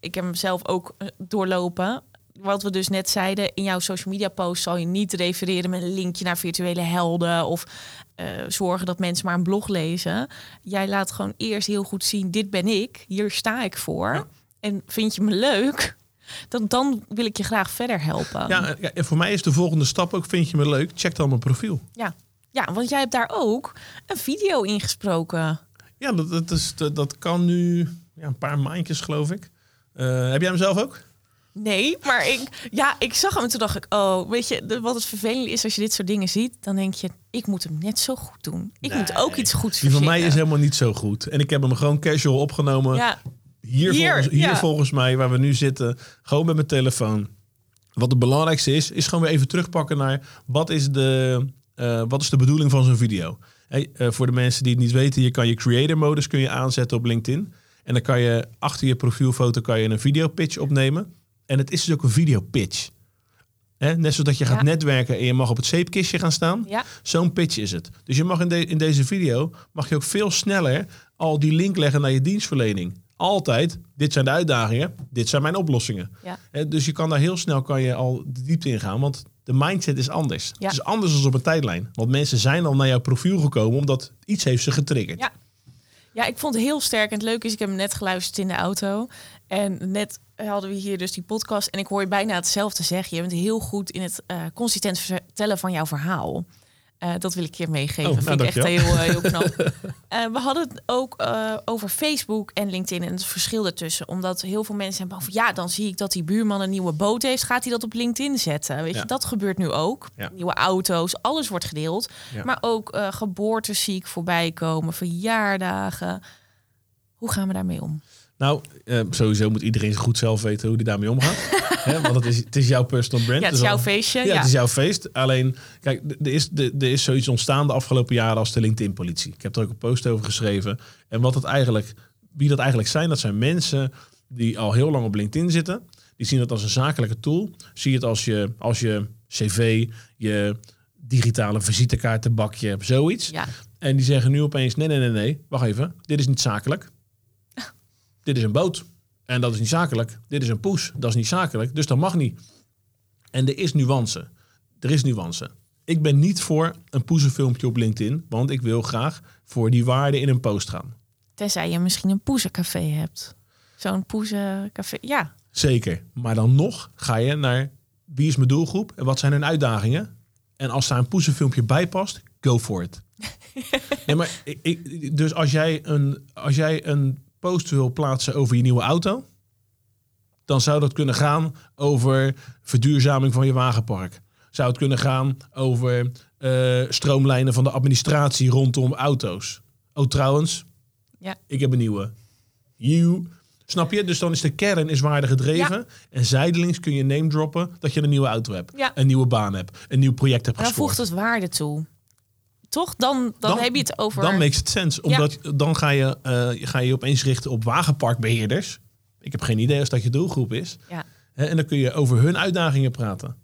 Ik heb hem zelf ook doorlopen. Wat we dus net zeiden, in jouw social media post zal je niet refereren met een linkje naar virtuele helden of eh, zorgen dat mensen maar een blog lezen. Jij laat gewoon eerst heel goed zien, dit ben ik, hier sta ik voor. Ja. En vind je me leuk, dan, dan wil ik je graag verder helpen. Ja, ja, en voor mij is de volgende stap ook, vind je me leuk? Check dan mijn profiel. ja. Ja, want jij hebt daar ook een video ingesproken. Ja, dat, dat, is, dat, dat kan nu ja, een paar maandjes, geloof ik. Eh, heb jij hem zelf ook? Nee, maar ik, ja, ik zag hem en toen dacht ik, oh, weet je, de- wat het vervelend is als je dit soort dingen ziet, dan denk je, ik moet hem net zo goed doen. Ik moet ook iets goeds Die van mij is helemaal niet zo goed. En ik heb hem gewoon casual opgenomen. Ja, Hier, Hier, volgens, hier ja. volgens mij, waar we nu zitten, gewoon met mijn telefoon. Wat het belangrijkste is, is gewoon weer even terugpakken naar wat is de, eh, wat is de bedoeling van zo'n video. Hey, eh, voor de mensen die het niet weten, je kan je creator modus kun je aanzetten op LinkedIn. En dan kan je achter je profielfoto kan je een video pitch opnemen. En het is dus ook een video pitch. Hè? Net zoals dat je gaat Ja. netwerken en je mag op het zeepkistje gaan staan. Ja, Zo'n pitch is het. Dus je mag in, de- in deze video mag je ook veel sneller al die link leggen naar je dienstverlening. Altijd, dit zijn de uitdagingen, dit zijn mijn oplossingen. ja. Dus je kan daar heel snel kan je al de diepte in gaan, want de mindset is anders. Ja. Het is anders dan op een tijdlijn. Want mensen zijn al naar jouw profiel gekomen omdat iets heeft ze getriggerd. Ja. Ja, ik vond het heel sterk. En het leuke is, ik heb hem net geluisterd in de auto. En net hadden we hier dus die podcast. En ik hoor je bijna hetzelfde zeggen. Je bent heel goed in het eh, consistent vertellen van jouw verhaal. Eh, dat wil ik je meegeven. Oh, nou, vind ik echt dankjewel. heel, eh, heel knap. (laughs) We hadden het ook over Facebook en LinkedIn en het verschil ertussen. Omdat heel veel mensen zijn bang van... ja, dan zie ik dat die buurman een nieuwe boot heeft. Gaat hij dat op LinkedIn zetten? Weet Ja. je, dat gebeurt nu ook. Ja. Nieuwe auto's, alles wordt gedeeld. Ja. Maar ook geboortes zie ik voorbij komen, verjaardagen. Hoe gaan we daarmee om? Nou, eh, sowieso moet iedereen goed zelf weten hoe die daarmee omgaat. (laughs) Want het is, het is jouw personal brand. Ja, het is Dus jouw feestje. Ja, Ja, het is jouw feest. Alleen, kijk, er is, er is zoiets ontstaan de afgelopen jaren als de LinkedIn-politie. Ik heb er ook een post over geschreven. En wat het eigenlijk, wie dat eigenlijk zijn, dat zijn mensen die al heel lang op LinkedIn zitten. Die zien het als een zakelijke tool. Zie het als je, als je cv, je digitale visitekaartenbakje, zoiets. Ja. En die zeggen nu opeens, nee, nee, nee, nee, wacht even. Dit is niet zakelijk. Dit is een boot. En dat is niet zakelijk. Dit is een poes. Dat is niet zakelijk. Dus dat mag niet. En er is nuance. Er is nuance. Ik ben niet voor een poezenfilmpje op LinkedIn. Want ik wil graag voor die waarde in een post gaan. Tenzij je misschien een poezencafé hebt. Zo'n poezencafé. Ja, Zeker. Maar dan nog ga je naar wie is mijn doelgroep en wat zijn hun uitdagingen. En als daar een poezenfilmpje bij past, go for it. (laughs) nee, maar ik, ik- dus als jij, een, als jij een post wil plaatsen over je nieuwe auto, dan zou dat kunnen gaan over verduurzaming van je wagenpark. Zou het kunnen gaan over eh, stroomlijnen van de administratie rondom auto's. Oh, trouwens, Ja. ik heb een nieuwe. You. Snap je? Dus dan is de kern is waarde gedreven. En zijdelings kun je name droppen dat je een nieuwe auto hebt. Ja. Een nieuwe baan hebt. Een nieuw project hebt maar dan gescoord. voegt het waarde toe. Toch? Dan, dan, heb je het over... Dan makes it sense. Omdat dan ga je, eh, ga je opeens richten op wagenparkbeheerders. Ik heb geen idee als dat je doelgroep is. Ja. En dan kun je over hun uitdagingen praten.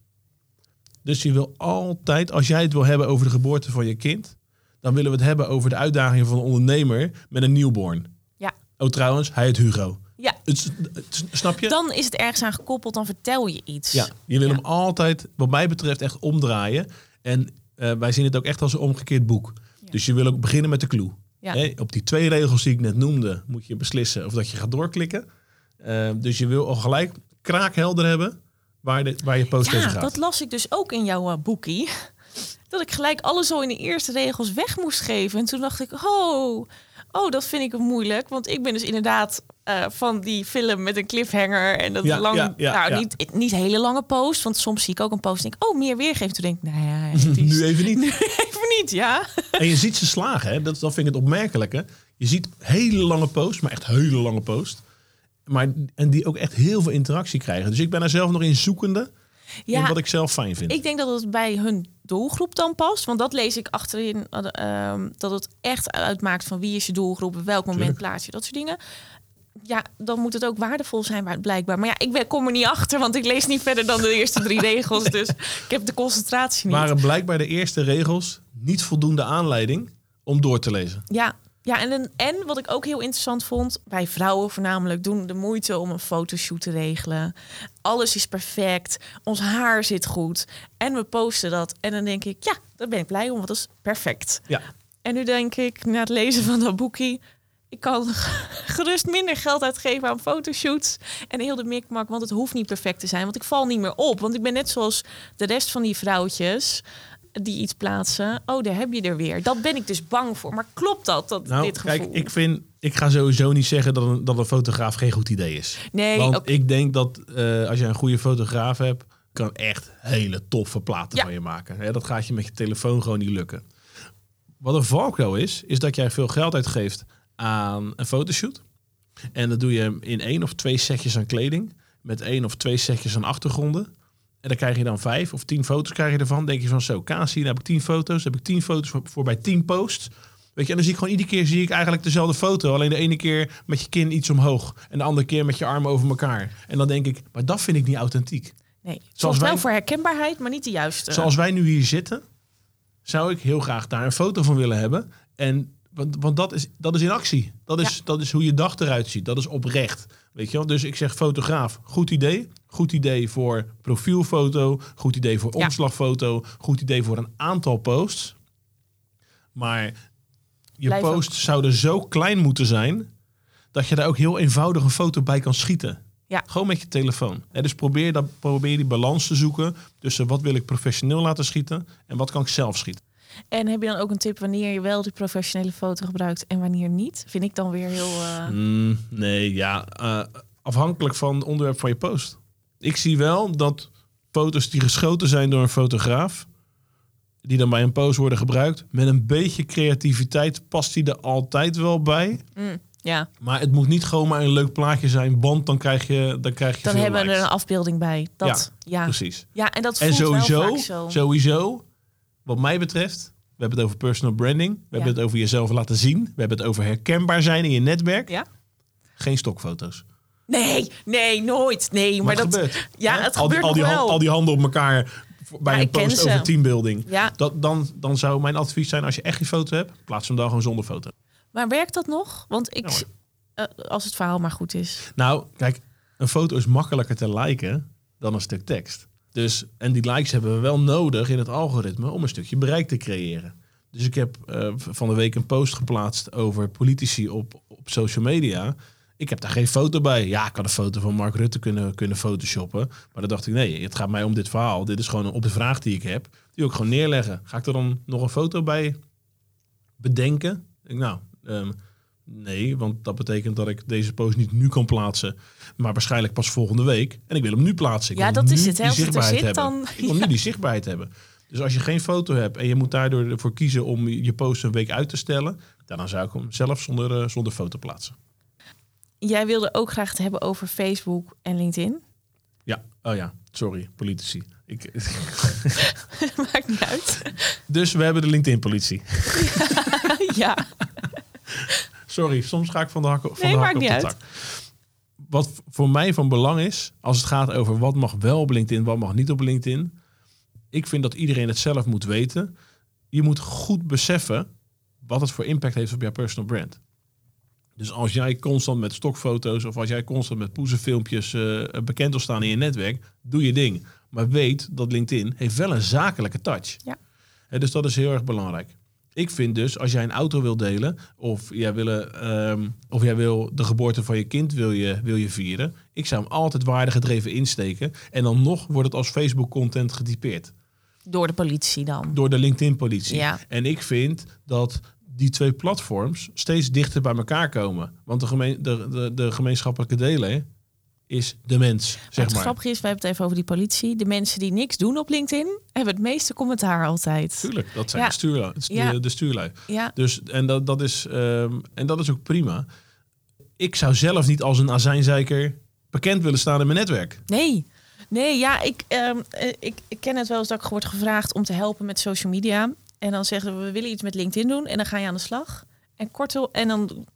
Dus je wil altijd, als jij het wil hebben over de geboorte van je kind, dan willen we het hebben over de uitdagingen van een ondernemer met een newborn. Ja. Oh, trouwens, hij heet Hugo. ja, Het, het- snap je? dan is het ergens aan gekoppeld. Dan vertel je iets. Ja, je wil Ja. hem altijd, wat mij betreft, echt omdraaien. En eh, wij zien het ook echt als een omgekeerd boek. Dus je wil ook beginnen met de clue. Ja. Op die twee regels die ik net noemde, moet je beslissen of dat je gaat doorklikken. Eh, dus je wil al gelijk kraakhelder hebben waar, de, waar je post Ja, gaat. dat las ik dus ook in jouw eh, boekie. (laughs) Dat ik gelijk alles al in de eerste regels weg moest geven. En toen dacht ik, oh, oh dat vind ik moeilijk. Want ik ben dus inderdaad eh, van die film met een cliffhanger. En dat Ja, lang, ja, ja, nou. Niet, niet hele lange post. Want soms zie ik ook een post en denk oh, meer weergeven. Toen denk ik, nou ja, (laughs) is- Nu even niet. (laughs) nu even niet, ja. En je ziet ze slagen, hè? Dat, dat vind ik het opmerkelijke. Je ziet hele lange posts, maar echt hele lange posts. Maar, en die ook echt heel veel interactie krijgen. Dus ik ben er zelf nog in zoekende in Ja, wat ik zelf fijn vind. Ik denk dat het bij hun doelgroep dan past. Want dat lees ik achterin. eh, ehm, dat het echt uitmaakt van wie is je doelgroep. Op welk moment Tuurlijk. plaats je dat soort dingen. Ja, dan moet het ook waardevol zijn waar- blijkbaar. Maar ja, ik ben, kom er niet achter. Want ik lees niet verder dan de eerste drie (laughs) regels. Dus ik heb de concentratie niet. waren blijkbaar de eerste regels niet voldoende aanleiding om door te lezen. Ja, ja en, en wat ik ook heel interessant vond, bij vrouwen voornamelijk doen de moeite om een fotoshoot te regelen. Alles is perfect, ons haar zit goed en we posten dat. En dan denk ik, ja, daar ben ik blij om, want dat is perfect. Ja. En nu denk ik, na het lezen van dat boekie, ik kan (laughs) gerust minder geld uitgeven aan fotoshoots en heel de mikmak, want het hoeft niet perfect te zijn, want ik val niet meer op. Want ik ben net zoals de rest van die vrouwtjes die iets plaatsen. Oh, daar heb je er weer. Dat ben ik dus bang voor. Maar klopt dat, dat Nou, dit gevoel? kijk, ik vind, ik ga sowieso niet zeggen dat een, dat een fotograaf geen goed idee is. nee, Want ik denk dat eh, als je een goede fotograaf hebt, kan echt hele toffe platen Ja. van je maken. Hè, dat gaat je met je telefoon gewoon niet lukken. Wat een valkuil is, is dat jij veel geld uitgeeft aan een fotoshoot. En dat doe je in één of twee setjes aan kleding. Met één of twee setjes aan achtergronden. En dan krijg je dan vijf of tien foto's krijg je ervan. Denk je van zo, Kasi, dan heb ik tien foto's. Dan heb ik tien foto's voor, voor bij tien posts. Weet je, en dan zie ik gewoon iedere keer zie ik eigenlijk dezelfde foto. Alleen de ene keer met je kin iets omhoog. En de andere keer met je armen over elkaar. En dan denk ik, maar dat vind ik niet authentiek. Nee, Zoals wel wij- voor herkenbaarheid, maar niet de juiste. Zoals wij nu hier zitten, zou ik heel graag daar een foto van willen hebben. En, want want dat, is, dat is in actie. Dat is, dat is hoe je dag eruit ziet. Dat is oprecht. Weet je wel? Dus ik zeg fotograaf, goed idee. Goed idee voor profielfoto. Goed idee voor Ja. omslagfoto. Goed idee voor een aantal posts. Maar je Blijf ook- posts zouden zo klein moeten zijn... dat je daar ook heel eenvoudig een foto bij kan schieten. Ja. Gewoon met je telefoon. En dus probeer, dat, probeer die balans te zoeken tussen wat wil ik professioneel laten schieten en wat kan ik zelf schieten. En heb je dan ook een tip wanneer je wel die professionele foto gebruikt en wanneer niet? Vind ik dan weer heel. eh, Mm, nee, ja, eh, afhankelijk van het onderwerp van je post. Ik zie wel dat foto's die geschoten zijn door een fotograaf, die dan bij een post worden gebruikt, met een beetje creativiteit past die er altijd wel bij. mm, ja, Maar het moet niet gewoon maar een leuk plaatje zijn, want dan krijg je, dan krijg je dan hebben we er een afbeelding bij. Dat, ja. Ja. Precies. en dat En voelt wel sowieso, vaak zo. sowieso, wat mij betreft, we hebben het over personal branding. We hebben het over jezelf laten zien. We hebben het over herkenbaar zijn in je netwerk. Ja? Geen stokfoto's. Nee, nee, nooit. Nee, maar, Maar dat gebeurt. Ja, Hè? het al gebeurt al die, wel. al die handen op elkaar bij Ja, een post over teambuilding. Ja, Dat, dan, dan zou mijn advies zijn, als je echt die foto hebt, plaats hem dan gewoon zonder foto. maar werkt dat nog? Want ik, Ja, eh, als het verhaal maar goed is. Nou, kijk, een foto is makkelijker te liken dan een stuk tekst. Dus, en die likes hebben we wel nodig in het algoritme om een stukje bereik te creëren. Dus ik heb eh, van de week een post geplaatst over politici op, op social media. Ik heb daar geen foto bij. Ja, ik had een foto van Mark Rutte kunnen, kunnen photoshoppen. Maar dan dacht ik, nee, het gaat mij om dit verhaal. Dit is gewoon op de vraag die ik heb. Die wil ik gewoon neerleggen. Ga ik er dan nog een foto bij bedenken? Ik, nou, ehm, nee, want dat betekent dat ik deze post niet nu kan plaatsen. Maar waarschijnlijk pas volgende week. En ik wil hem nu plaatsen. Ik Ja, dat is het, hè. die Als het er zit, hebben. dan- Ik wil nu (laughs) die zichtbaarheid hebben. Dus als je geen foto hebt en je moet daardoor ervoor kiezen om je post een week uit te stellen, dan zou ik hem zelf zonder, eh, zonder foto plaatsen. Jij wilde ook graag het hebben over Facebook en LinkedIn. Ja, oh ja, sorry, politici. Ik, (laughs) Maakt niet uit. dus we hebben de LinkedIn-politie. (laughs) ja. Sorry, soms ga ik van de hak, van Nee, de hak op niet de uit. tak. Wat voor mij van belang is, als het gaat over wat mag wel op LinkedIn, wat mag niet op LinkedIn. Ik vind dat iedereen het zelf moet weten. Je moet goed beseffen wat het voor impact heeft op jouw personal brand. Dus als jij constant met stokfoto's of als jij constant met poezenfilmpjes eh, bekend wil staan in je netwerk, doe je ding. Maar weet dat LinkedIn heeft wel een zakelijke touch. Ja. Dus dat is heel erg belangrijk. Ik vind dus, als jij een auto wil delen, of jij, wil, ehm, of jij wil de geboorte van je kind wil je, wil je vieren, ik zou hem altijd waardegedreven insteken. En dan nog wordt het als Facebook-content getypeerd Door de politie dan. door de LinkedIn-politie. Ja. En ik vind dat die twee platforms steeds dichter bij elkaar komen. Want de, gemeen, de, de, de gemeenschappelijke delen is de mens, Maar zeg het maar. grappige is, we hebben het even over die politie. De mensen die niks doen op LinkedIn, hebben het meeste commentaar altijd. Tuurlijk, dat zijn Ja. de, stuurlui, de, Ja. de stuurlui. Ja, Dus, en, dat, dat is, ehm, en dat is ook prima. Ik zou zelf niet als een azijnzeiker bekend willen staan in mijn netwerk. nee. Nee, ja, ik, ehm, eh, ik, ik ken het wel eens dat ik word gevraagd om te helpen met social media. En dan zeggen we, we willen iets met LinkedIn doen. En dan ga je aan de slag. En, kort, en dan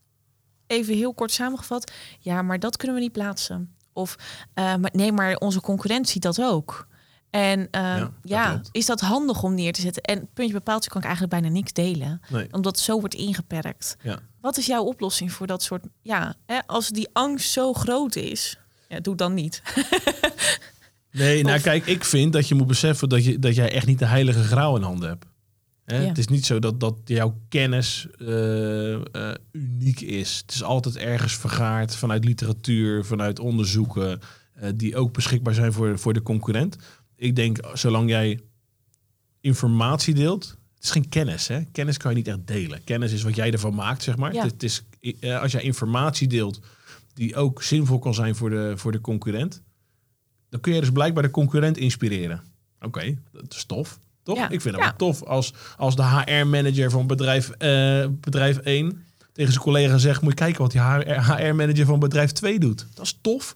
even heel kort samengevat. Ja, maar dat kunnen we niet plaatsen. Of eh, maar, nee, maar onze concurrent ziet dat ook. En eh, ja, is dat handig om neer te zetten? En puntje bepaald kan ik eigenlijk bijna niks delen. Nee. Omdat het zo wordt ingeperkt. Ja. Wat is jouw oplossing voor dat soort... Ja, hè, als die angst zo groot is... Ja, doe dan niet. (laughs) Nee, nou Of- kijk, ik vind dat je moet beseffen dat, je, dat jij echt niet de heilige graal in handen hebt. Hè? Ja. Het is niet zo dat, dat jouw kennis eh, eh, uniek is. Het is altijd ergens vergaard vanuit literatuur, vanuit onderzoeken, eh, die ook beschikbaar zijn voor, voor de concurrent. Ik denk, zolang jij informatie deelt, het is geen kennis. Hè? Kennis kan je niet echt delen. Kennis is wat jij ervan maakt, zeg maar. Ja. Het is, als jij informatie deelt die ook zinvol kan zijn voor de, voor de concurrent, dan kun je dus blijkbaar de concurrent inspireren. Oké, dat is tof. Toch? Ja. Ik vind het wel tof als, als de HR-manager van bedrijf, eh, bedrijf 1 tegen zijn collega zegt... moet je kijken wat die HR-manager van bedrijf 2 doet. Dat is tof.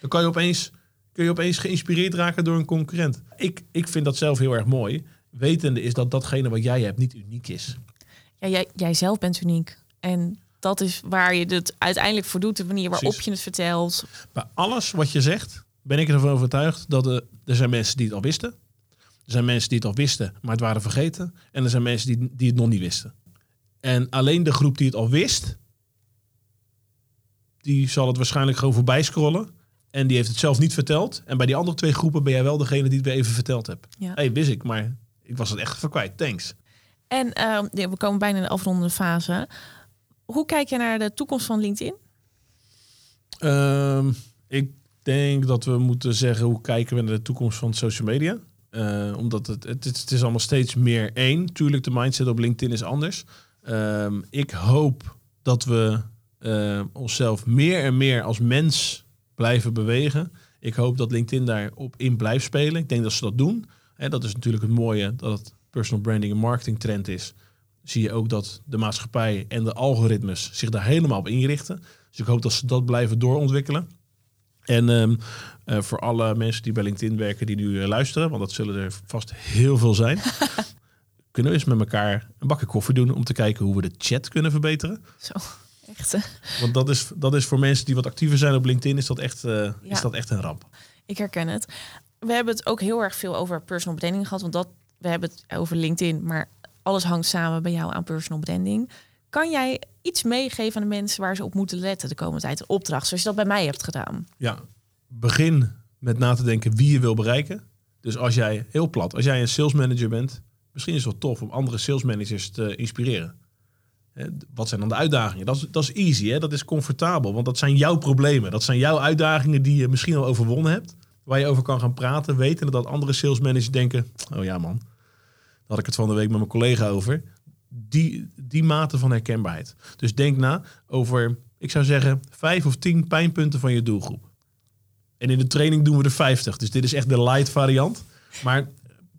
Dan kan je opeens, kun je opeens geïnspireerd raken door een concurrent. Ik, ik vind dat zelf heel erg mooi. Wetende is dat datgene wat jij hebt niet uniek is. Ja, jij, jij zelf bent uniek. En dat is waar je het uiteindelijk voor doet. De manier waarop Precies. je het vertelt. Bij alles wat je zegt, ben ik ervan overtuigd dat er, er zijn mensen die het al wisten. Er zijn mensen die het al wisten, maar het waren vergeten. En er zijn mensen die, die het nog niet wisten. En alleen de groep die het al wist, die zal het waarschijnlijk gewoon voorbij scrollen. En die heeft het zelf niet verteld. En bij die andere twee groepen ben jij wel degene die het weer even verteld hebt. Ja. hey, wist ik, maar ik was het echt even kwijt. Thanks. En ehm, we komen bijna in de afrondende fase. Hoe kijk je naar de toekomst van LinkedIn? Ehm, ik denk dat we moeten zeggen hoe kijken we naar de toekomst van social media. Eh, omdat het, het, het is allemaal steeds meer één. Tuurlijk, de mindset op LinkedIn is anders. Ehm, ik hoop dat we eh, onszelf meer en meer als mens blijven bewegen. Ik hoop dat LinkedIn daarop in blijft spelen. Ik denk dat ze dat doen. Hè, dat is natuurlijk het mooie dat het personal branding en marketing trend is. Zie je ook dat de maatschappij en de algoritmes zich daar helemaal op inrichten. Dus ik hoop dat ze dat blijven doorontwikkelen. En ehm, eh, voor alle mensen die bij LinkedIn werken, die nu eh, luisteren, want dat zullen er vast heel veel zijn, (laughs) kunnen we eens met elkaar een bakje koffie doen om te kijken hoe we de chat kunnen verbeteren. Zo, echt. Want dat is, dat is voor mensen die wat actiever zijn op LinkedIn, is dat echt, eh, Ja. is dat echt een ramp. Ik herken het. We hebben het ook heel erg veel over personal branding gehad. Want dat, we hebben het over LinkedIn, maar alles hangt samen bij jou aan personal branding. Kan jij iets meegeven aan de mensen waar ze op moeten letten de komende tijd? Een opdracht, zoals je dat bij mij hebt gedaan. Ja, begin met na te denken wie je wil bereiken. Dus als jij, heel plat, als jij een sales manager bent, misschien is het wel tof om andere sales managers te inspireren. Wat zijn dan de uitdagingen? Dat is, dat is easy, hè? dat is comfortabel, want dat zijn jouw problemen. Dat zijn jouw uitdagingen die je misschien al overwonnen hebt, waar je over kan gaan praten, weten dat andere sales managers denken, oh ja man, daar had ik het van de week met mijn collega over. Die, die mate van herkenbaarheid. Dus denk na over, ik zou zeggen, vijf of tien pijnpunten van je doelgroep. En in de training doen we er 50. Dus dit is echt de light variant. Maar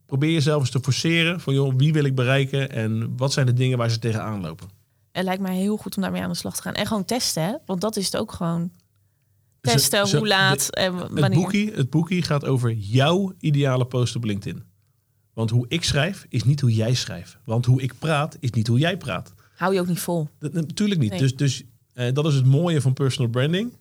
probeer jezelf eens te forceren van joh, wie wil ik bereiken en wat zijn de dingen waar ze tegenaan lopen. Het lijkt mij heel goed om daarmee aan de slag te gaan. En gewoon testen, hè? Want dat is het ook gewoon. Testen, hoe laat de- en Het wanneer. boekie, het boekie gaat over jouw ideale post op LinkedIn. Want hoe ik schrijf is niet hoe jij schrijft. Want hoe ik praat is niet hoe jij praat. Hou je ook niet vol. Dat, natuurlijk niet. Nee. Dus, dus eh, dat is het mooie van personal branding.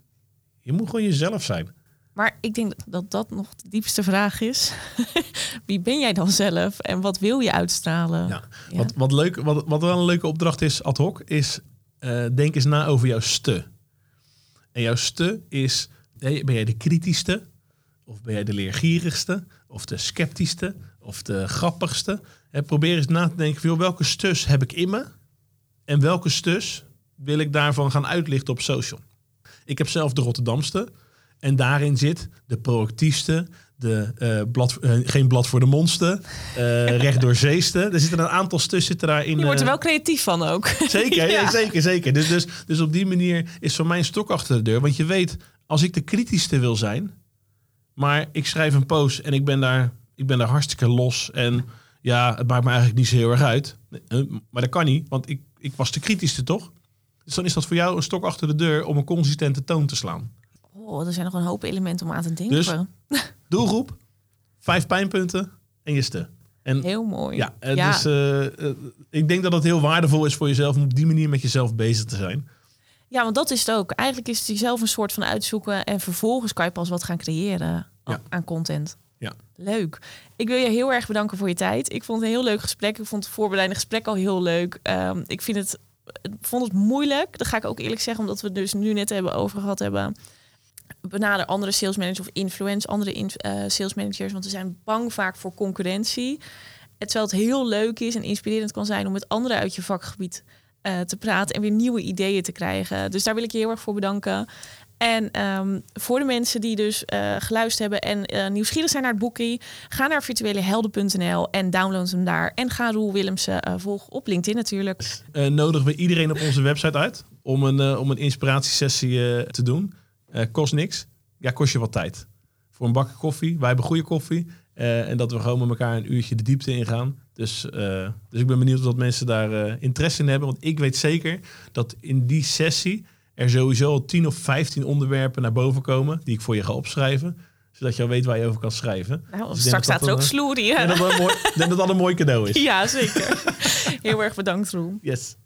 Je moet gewoon jezelf zijn. Maar ik denk dat dat nog de diepste vraag is. (laughs) Wie ben jij dan zelf en wat wil je uitstralen? Ja. Ja. Wat, wat, leuk, wat, wat wel een leuke opdracht is ad hoc, is eh, denk eens na over jouw ste. En jouw ste is, hey, ben jij de kritischste? Of ben jij de leergierigste? Of de sceptischste? Of de grappigste? Hè, probeer eens na te denken, joh, welke stus heb ik in me? En welke stus wil ik daarvan gaan uitlichten op social? Ik heb zelf de Rotterdamste. En daarin zit de proactiefste, de eh, blad, eh, geen blad voor de monster, eh recht door zeeste. Er zitten een aantal stus zitten daarin. Je wordt er wel creatief van ook. Zeker, (laughs) ja. zeker, zeker. Dus, dus, dus op die manier is voor mij een stok achter de deur. Want je weet, als ik de kritischste wil zijn, maar ik schrijf een post en ik ben daar, ik ben daar hartstikke los. En ja, het maakt me eigenlijk niet zo heel erg uit. Eh, Maar dat kan niet, want ik, ik was de kritischste toch? Dus dan is dat voor jou een stok achter de deur om een consistente toon te slaan. Oh, er zijn nog een hoop elementen om aan te denken. Dus- (laughs) Doelgroep, vijf pijnpunten en je ste. En Heel mooi. ja, Ja. Is, eh, eh, ik denk dat het heel waardevol is voor jezelf om op die manier met jezelf bezig te zijn. Ja, want dat is het ook. Eigenlijk is het jezelf een soort van uitzoeken en vervolgens kan je pas wat gaan creëren Ja. aan content. Ja. Leuk. Ik wil je heel erg bedanken voor je tijd. Ik vond het een heel leuk gesprek. Ik vond het voorbereidende gesprek al heel leuk. Ehm, ik vind het, vond het moeilijk. Dat ga ik ook eerlijk zeggen, omdat we het dus nu net hebben over gehad hebben. Benader andere sales managers of influence andere in, eh, sales managers, want we zijn bang vaak voor concurrentie. Het terwijl het heel leuk is en inspirerend kan zijn om met anderen uit je vakgebied eh, te praten en weer nieuwe ideeën te krijgen. Dus daar wil ik je heel erg voor bedanken. En ehm, voor de mensen die dus eh, geluisterd hebben en eh, nieuwsgierig zijn naar het boekie, ga naar virtuelehelden.nl en download hem daar. En ga Roel Willemsen eh, volgen op LinkedIn natuurlijk. nodigen we iedereen op onze website uit om een, om een inspiratiesessie te doen. Kost niks. Ja, kost je wat tijd. Voor een bakje koffie. Wij hebben goede koffie. En dat we gewoon met elkaar een uurtje de diepte ingaan. Dus, dus ik ben benieuwd of dat mensen daar interesse in hebben. Want ik weet zeker dat in die sessie er sowieso al 10 of 15 onderwerpen naar boven komen die ik voor je ga opschrijven zodat je al weet waar je over kan schrijven. Nou, straks staat er ook sloerie. Ik denk dat, mooi, dan dat een mooi cadeau is. Ja, zeker. Heel erg bedankt, Roem. Yes.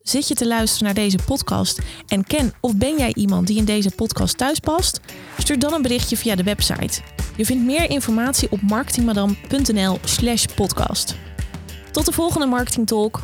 Zit je te luisteren naar deze podcast en ken of ben jij iemand die in deze podcast thuis past? Stuur dan een berichtje via de website. Je vindt meer informatie op marketingmadam.nl/slash podcast. Tot de volgende Marketing Talk.